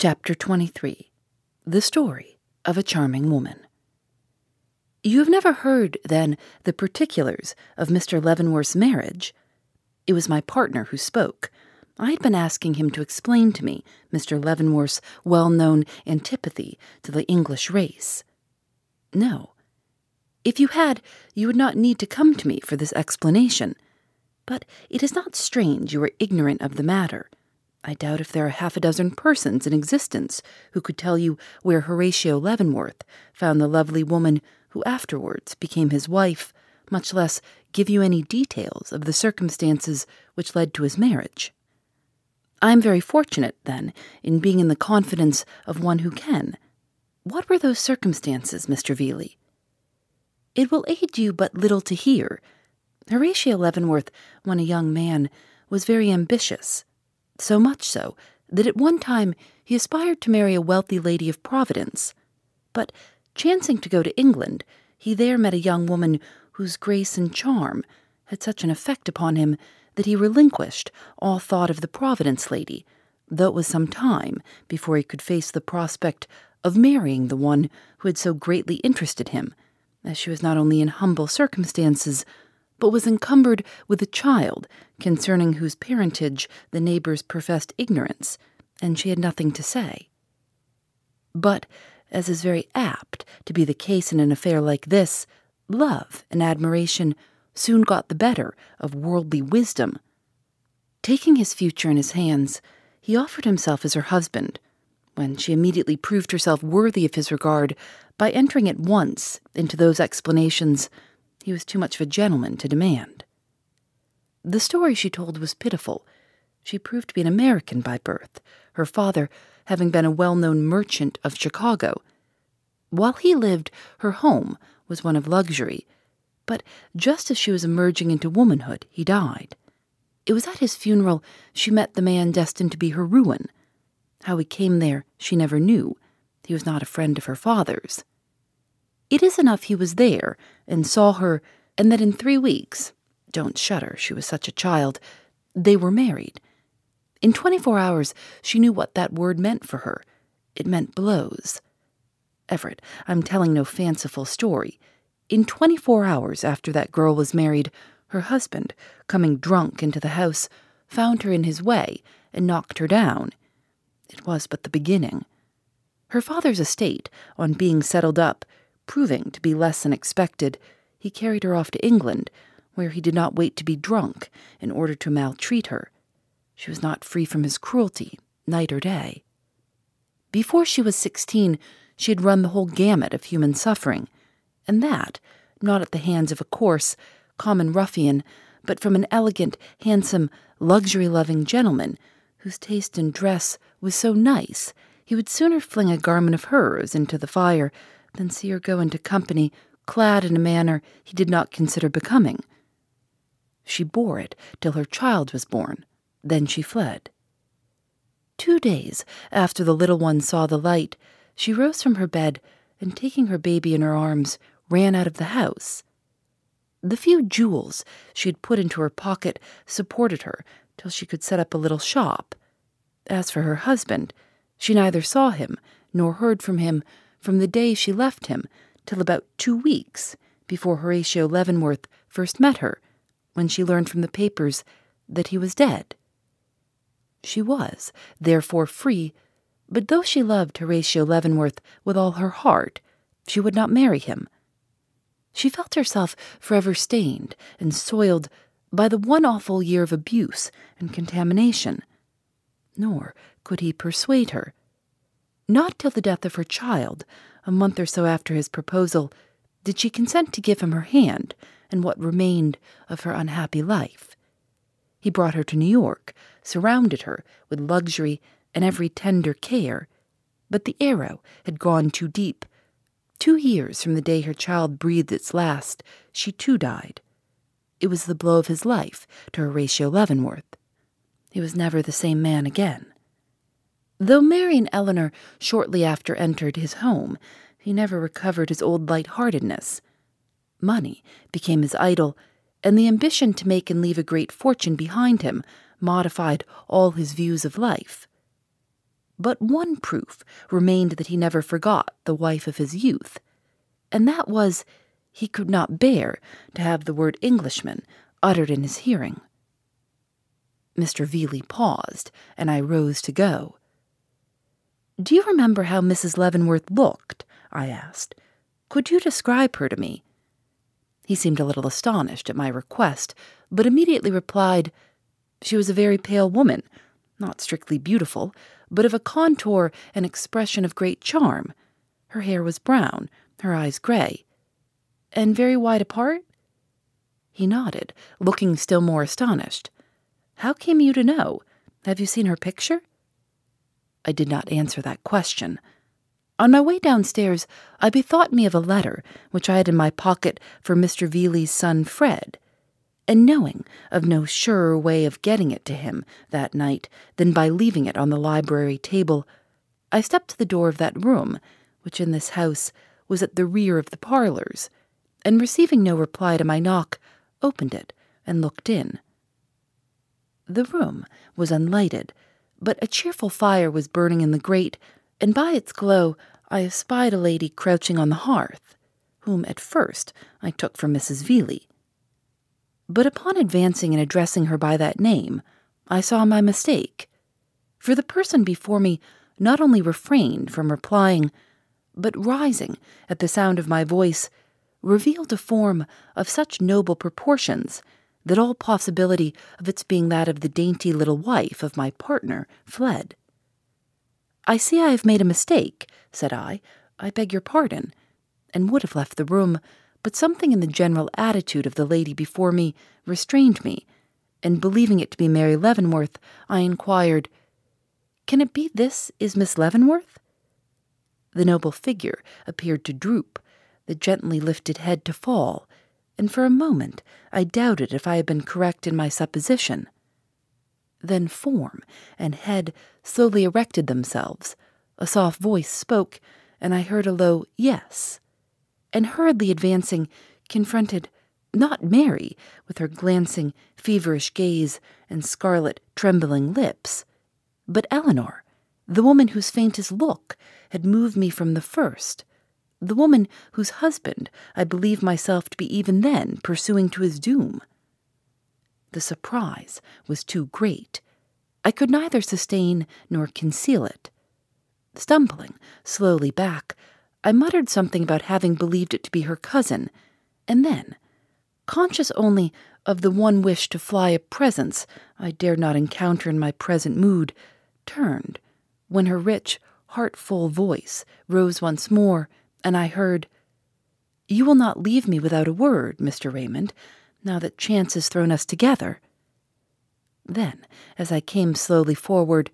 Chapter 23 The Story of a Charming Woman. You have never heard, then, the particulars of Mr. Leavenworth's marriage? It was my partner who spoke. I had been asking him to explain to me Mr. Leavenworth's well known antipathy to the English race. No. If you had, you would not need to come to me for this explanation. But it is not strange you are ignorant of the matter. I doubt if there are half a dozen persons in existence who could tell you where Horatio Leavenworth found the lovely woman who afterwards became his wife, much less give you any details of the circumstances which led to his marriage. I am very fortunate, then, in being in the confidence of one who can. What were those circumstances, Mr. Veeley? It will aid you but little to hear. Horatio Leavenworth, when a young man, was very ambitious so much so that at one time he aspired to marry a wealthy lady of Providence. But chancing to go to England, he there met a young woman whose grace and charm had such an effect upon him that he relinquished all thought of the Providence lady, though it was some time before he could face the prospect of marrying the one who had so greatly interested him, as she was not only in humble circumstances, but was encumbered with a child concerning whose parentage the neighbors professed ignorance, and she had nothing to say. But, as is very apt to be the case in an affair like this, love and admiration soon got the better of worldly wisdom. Taking his future in his hands, he offered himself as her husband, when she immediately proved herself worthy of his regard by entering at once into those explanations he was too much of a gentleman to demand. The story she told was pitiful. She proved to be an American by birth, her father having been a well known merchant of Chicago. While he lived, her home was one of luxury, but just as she was emerging into womanhood, he died. It was at his funeral she met the man destined to be her ruin. How he came there, she never knew. He was not a friend of her father's. It is enough he was there and saw her, and that in three weeks, don't shudder, she was such a child, they were married. In 24 hours, she knew what that word meant for her. It meant blows. Everett, I'm telling no fanciful story. In 24 hours after that girl was married, her husband, coming drunk into the house, found her in his way and knocked her down. It was but the beginning. Her father's estate, on being settled up, proving to be less than expected, he carried her off to England, where he did not wait to be drunk in order to maltreat her. She was not free from his cruelty, night or day. Before she was sixteen, she had run the whole gamut of human suffering, and that, not at the hands of a coarse, common ruffian, but from an elegant, handsome, luxury loving gentleman whose taste in dress was so nice he would sooner fling a garment of hers into the fire than see her go into company clad in a manner he did not consider becoming. She bore it till her child was born, then she fled. Two days after the little one saw the light, she rose from her bed and, taking her baby in her arms, ran out of the house. The few jewels she had put into her pocket supported her till she could set up a little shop. As for her husband, she neither saw him nor heard from him from the day she left him till about two weeks before Horatio Leavenworth first met her, when she learned from the papers that he was dead. She was, therefore, free, but though she loved Horatio Leavenworth with all her heart, she would not marry him. She felt herself forever stained and soiled by the one awful year of abuse and contamination. Nor could he persuade her not till the death of her child, a month or so after his proposal, did she consent to give him her hand and what remained of her unhappy life. He brought her to New York, surrounded her with luxury, and every tender care, but the arrow had gone too deep. Two years from the day her child breathed its last, she too died. It was the blow of his life to Horatio Leavenworth. He was never the same man again. Though Mary and Eleanor shortly after entered his home, he never recovered his old light-heartedness. Money became his idol, and the ambition to make and leave a great fortune behind him modified all his views of life. But one proof remained that he never forgot the wife of his youth, and that was he could not bear to have the word Englishman uttered in his hearing. Mr. Veeley paused, and I rose to go. Do you remember how Mrs. Leavenworth looked? I asked. Could you describe her to me? He seemed a little astonished at my request, but immediately replied, She was a very pale woman, not strictly beautiful, but of a contour and expression of great charm. Her hair was brown, her eyes gray. And very wide apart? He nodded, looking still more astonished. How came you to know? Have you seen her picture? I did not answer that question. On my way downstairs, I bethought me of a letter which I had in my pocket for Mr. Veeley's son Fred, and knowing of no surer way of getting it to him that night than by leaving it on the library table, I stepped to the door of that room, which in this house was at the rear of the parlors, and receiving no reply to my knock, opened it and looked in. The room was unlighted but a cheerful fire was burning in the grate, and by its glow I espied a lady crouching on the hearth, whom at first I took for Mrs. Veeley. But upon advancing and addressing her by that name, I saw my mistake, for the person before me not only refrained from replying, but rising at the sound of my voice, revealed a form of such noble proportions that all possibility of its being that of the dainty little wife of my partner fled. I see I have made a mistake, said I. I beg your pardon, and would have left the room, but something in the general attitude of the lady before me restrained me, and believing it to be Mary Leavenworth, I inquired, Can it be this is Miss Leavenworth? The noble figure appeared to droop, the gently lifted head to fall, and for a moment I doubted if I had been correct in my supposition. Then form and head slowly erected themselves. A soft voice spoke, and I heard a low yes, and hurriedly advancing, confronted not Mary, with her glancing, feverish gaze and scarlet, trembling lips, but Eleanor, the woman whose faintest look had moved me from the first, the woman whose husband I believed myself to be even then pursuing to his doom. The surprise was too great. I could neither sustain nor conceal it. Stumbling slowly back, I muttered something about having believed it to be her cousin, and then, conscious only of the one wish to fly a presence I dared not encounter in my present mood, turned, when her rich, heartful voice rose once more and I heard, You will not leave me without a word, Mr. Raymond, now that chance has thrown us together. Then, as I came slowly forward,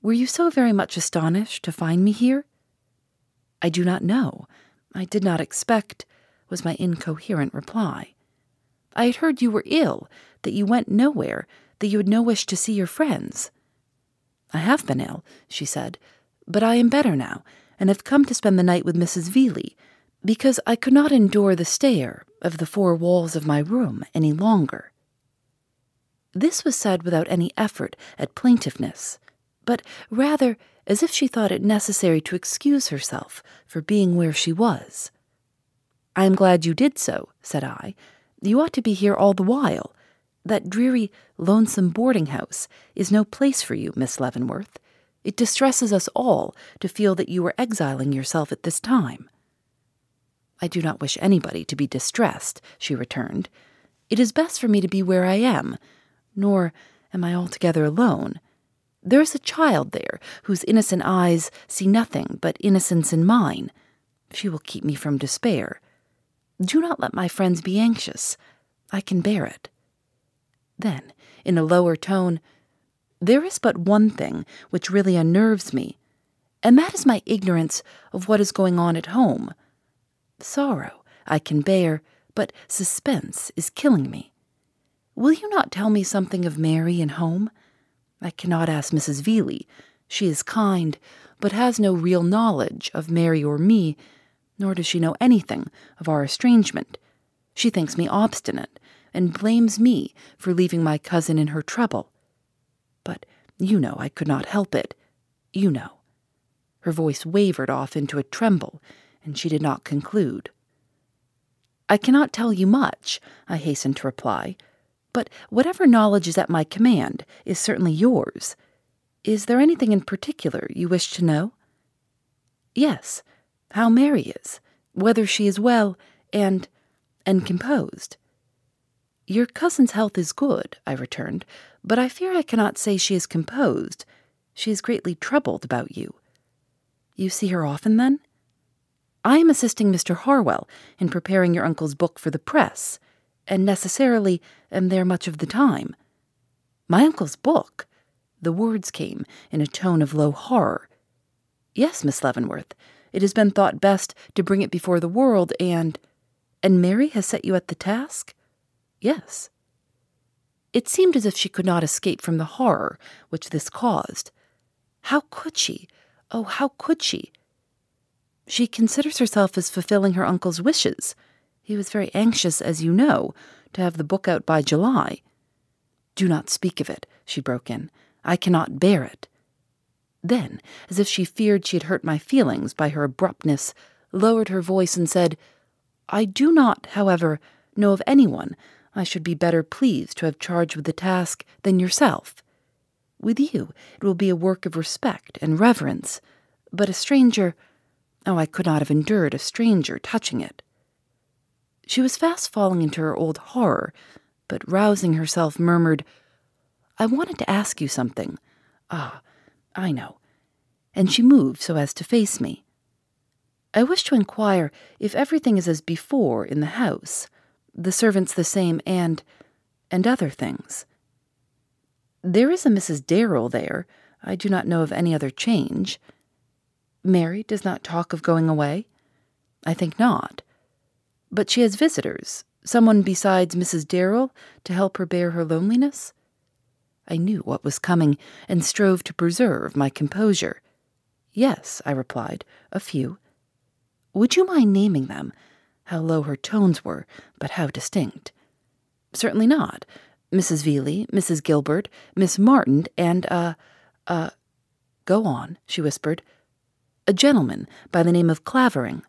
Were you so very much astonished to find me here? I do not know. I did not expect, was my incoherent reply. I had heard you were ill, that you went nowhere, that you had no wish to see your friends. I have been ill, she said, but I am better now, and have come to spend the night with Mrs. Veeley, because I could not endure the stare of the four walls of my room any longer. This was said without any effort at plaintiveness, but rather as if she thought it necessary to excuse herself for being where she was. I am glad you did so, said I. You ought to be here all the while. That dreary, lonesome boarding house is no place for you, Miss Leavenworth. It distresses us all to feel that you are exiling yourself at this time. I do not wish anybody to be distressed, she returned. It is best for me to be where I am, nor am I altogether alone. There is a child there whose innocent eyes see nothing but innocence in mine. She will keep me from despair. Do not let my friends be anxious. I can bear it. Then, in a lower tone, There is but one thing which really unnerves me, and that is my ignorance of what is going on at home. Sorrow I can bear, but suspense is killing me. Will you not tell me something of Mary and home? I cannot ask Mrs. Veeley. She is kind, but has no real knowledge of Mary or me, nor does she know anything of our estrangement. She thinks me obstinate, and blames me for leaving my cousin in her trouble. But you know I could not help it. You know. Her voice wavered off into a tremble, and she did not conclude. I cannot tell you much, I hastened to reply, but whatever knowledge is at my command is certainly yours. Is there anything in particular you wish to know? Yes, how Mary is, whether she is well, and and composed. Your cousin's health is good, I returned, but I fear I cannot say she is composed. She is greatly troubled about you. You see her often, then? I am assisting Mr. Harwell in preparing your uncle's book for the press, and necessarily am there much of the time. My uncle's book? The words came in a tone of low horror. Yes, Miss Leavenworth, it has been thought best to bring it before the world, and. And Mary has set you at the task? Yes. It seemed as if she could not escape from the horror which this caused. How could she? Oh, how could she? She considers herself as fulfilling her uncle's wishes. He was very anxious, as you know, to have the book out by July. Do not speak of it, she broke in. I cannot bear it. Then, as if she feared she had hurt my feelings by her abruptness, lowered her voice and said, I do not, however, know of anyone I should be better pleased to have charge with the task than yourself. With you, it will be a work of respect and reverence, but a stranger, oh, I could not have endured a stranger touching it. She was fast falling into her old horror, but rousing herself, murmured, I wanted to ask you something. Ah, I know. And she moved so as to face me. I wish to inquire if everything is as before in the house the servants the same, and and other things. There is a Mrs. Darrell there. I do not know of any other change. Mary does not talk of going away? I think not. But she has visitors, someone besides Mrs. Darrell to help her bear her loneliness? I knew what was coming and strove to preserve my composure. Yes, I replied, a few. Would you mind naming them? How low her tones were, but how distinct. Certainly not. Mrs. Veeley, Mrs. Gilbert, Miss Martin, and a. a. Go on, she whispered. A gentleman by the name of Clavering.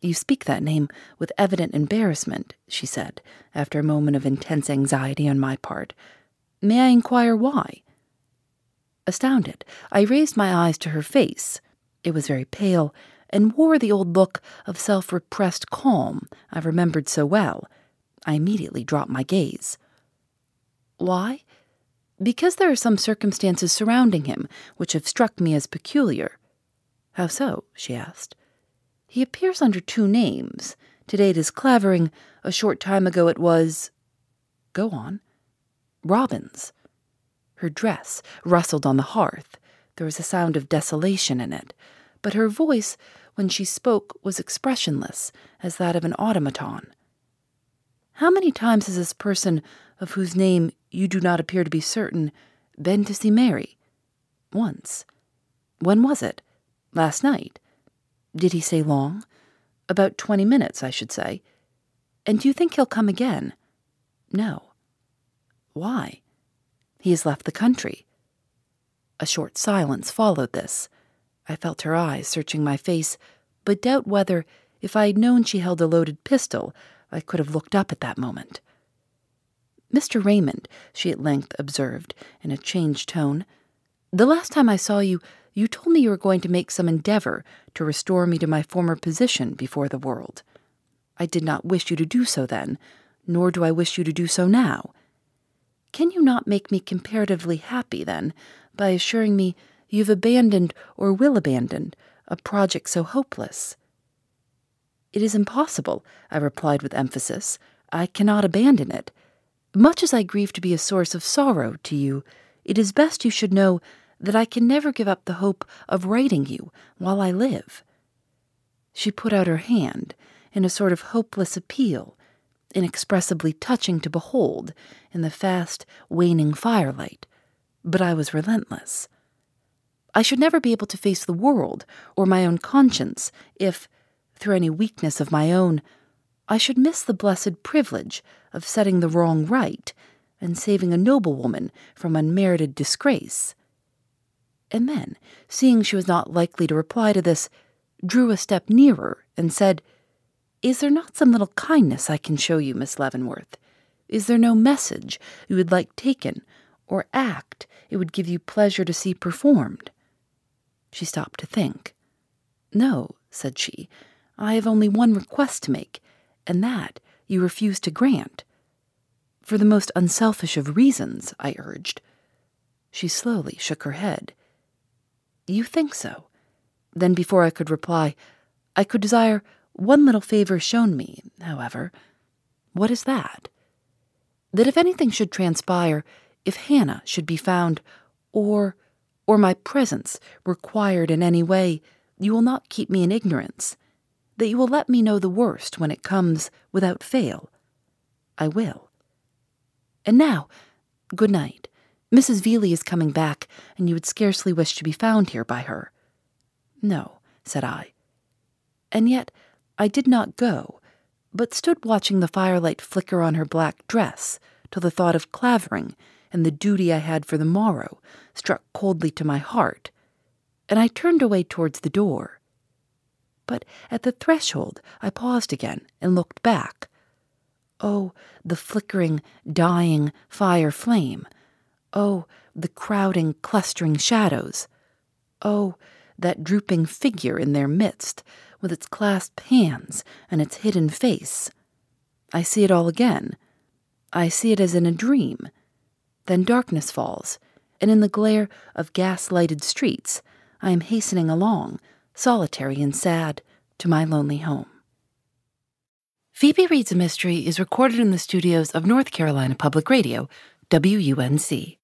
You speak that name with evident embarrassment, she said, after a moment of intense anxiety on my part. May I inquire why? Astounded, I raised my eyes to her face. It was very pale, and wore the old look of self repressed calm I remembered so well. I immediately dropped my gaze. Why? Because there are some circumstances surrounding him which have struck me as peculiar. How so? she asked. He appears under two names. Today it is Clavering. A short time ago it was. Go on. Robbins. Her dress rustled on the hearth. There was a sound of desolation in it, but her voice when she spoke was expressionless as that of an automaton. How many times has this person, of whose name you do not appear to be certain, been to see Mary? Once. When was it? Last night. Did he say long? About twenty minutes, I should say. And do you think he'll come again? No. Why? He has left the country. A short silence followed this. I felt her eyes searching my face, but doubt whether, if I had known she held a loaded pistol, I could have looked up at that moment. Mr. Raymond, she at length observed, in a changed tone, the last time I saw you, you told me you were going to make some endeavor to restore me to my former position before the world. I did not wish you to do so then, nor do I wish you to do so now. Can you not make me comparatively happy, then, by assuring me you've abandoned or will abandon a project so hopeless. It is impossible, I replied with emphasis. I cannot abandon it. Much as I grieve to be a source of sorrow to you, it is best you should know that I can never give up the hope of righting you while I live. She put out her hand in a sort of hopeless appeal, inexpressibly touching to behold in the fast, waning firelight, but I was relentless. I should never be able to face the world or my own conscience if, through any weakness of my own, I should miss the blessed privilege of setting the wrong right and saving a noblewoman from unmerited disgrace. And then, seeing she was not likely to reply to this, drew a step nearer and said, Is there not some little kindness I can show you, Miss Leavenworth? Is there no message you would like taken, or act it would give you pleasure to see performed? She stopped to think. No, said she, I have only one request to make, and that you refuse to grant. For the most unselfish of reasons, I urged. She slowly shook her head. You think so? Then, before I could reply, I could desire one little favor shown me, however. What is that? That if anything should transpire, if Hannah should be found, or or my presence required in any way, you will not keep me in ignorance that you will let me know the worst when it comes without fail. I will. And now, good night. Mrs. Veeley is coming back, and you would scarcely wish to be found here by her. No, said I. And yet I did not go, but stood watching the firelight flicker on her black dress till the thought of Clavering and the duty I had for the morrow struck coldly to my heart, and I turned away towards the door but at the threshold I paused again and looked back. Oh, the flickering, dying fire flame. Oh, the crowding, clustering shadows. Oh, that drooping figure in their midst, with its clasped hands and its hidden face. I see it all again. I see it as in a dream. Then darkness falls, and in the glare of gas lighted streets, I am hastening along, solitary and sad, to my lonely home. Phoebe Reads a Mystery is recorded in the studios of North Carolina Public Radio, WUNC.